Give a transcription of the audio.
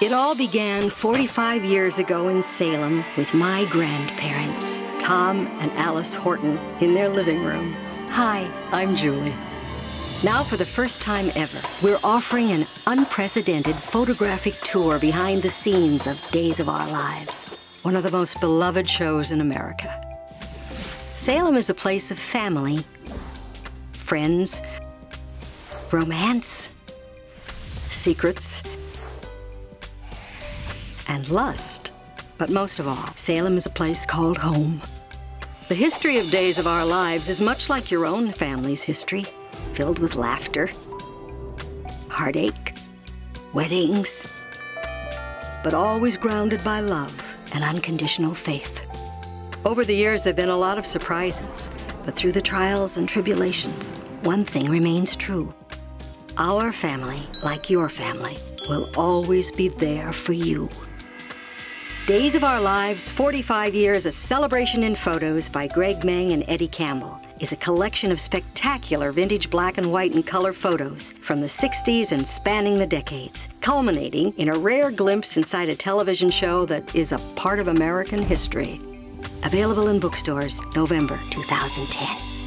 It all began 45 years ago in Salem with my grandparents, Tom and Alice Horton, in their living room. Hi, I'm Julie. Now, for the first time ever, we're offering an unprecedented photographic tour behind the scenes of Days of Our Lives, one of the most beloved shows in America. Salem is a place of family, friends, romance, secrets, and lust. But most of all, Salem is a place called home. The history of Days of Our Lives is much like your own family's history, filled with laughter, heartache, weddings, but always grounded by love and unconditional faith. Over the years, there have been a lot of surprises, but through the trials and tribulations, one thing remains true. Our family, like your family, will always be there for you. Days of Our Lives 45 Years, a celebration in photos by Greg Meng and Eddie Campbell, is a collection of spectacular vintage black and white and color photos from the 60s and spanning the decades, culminating in a rare glimpse inside a television show that is a part of American history. Available in bookstores November 2010.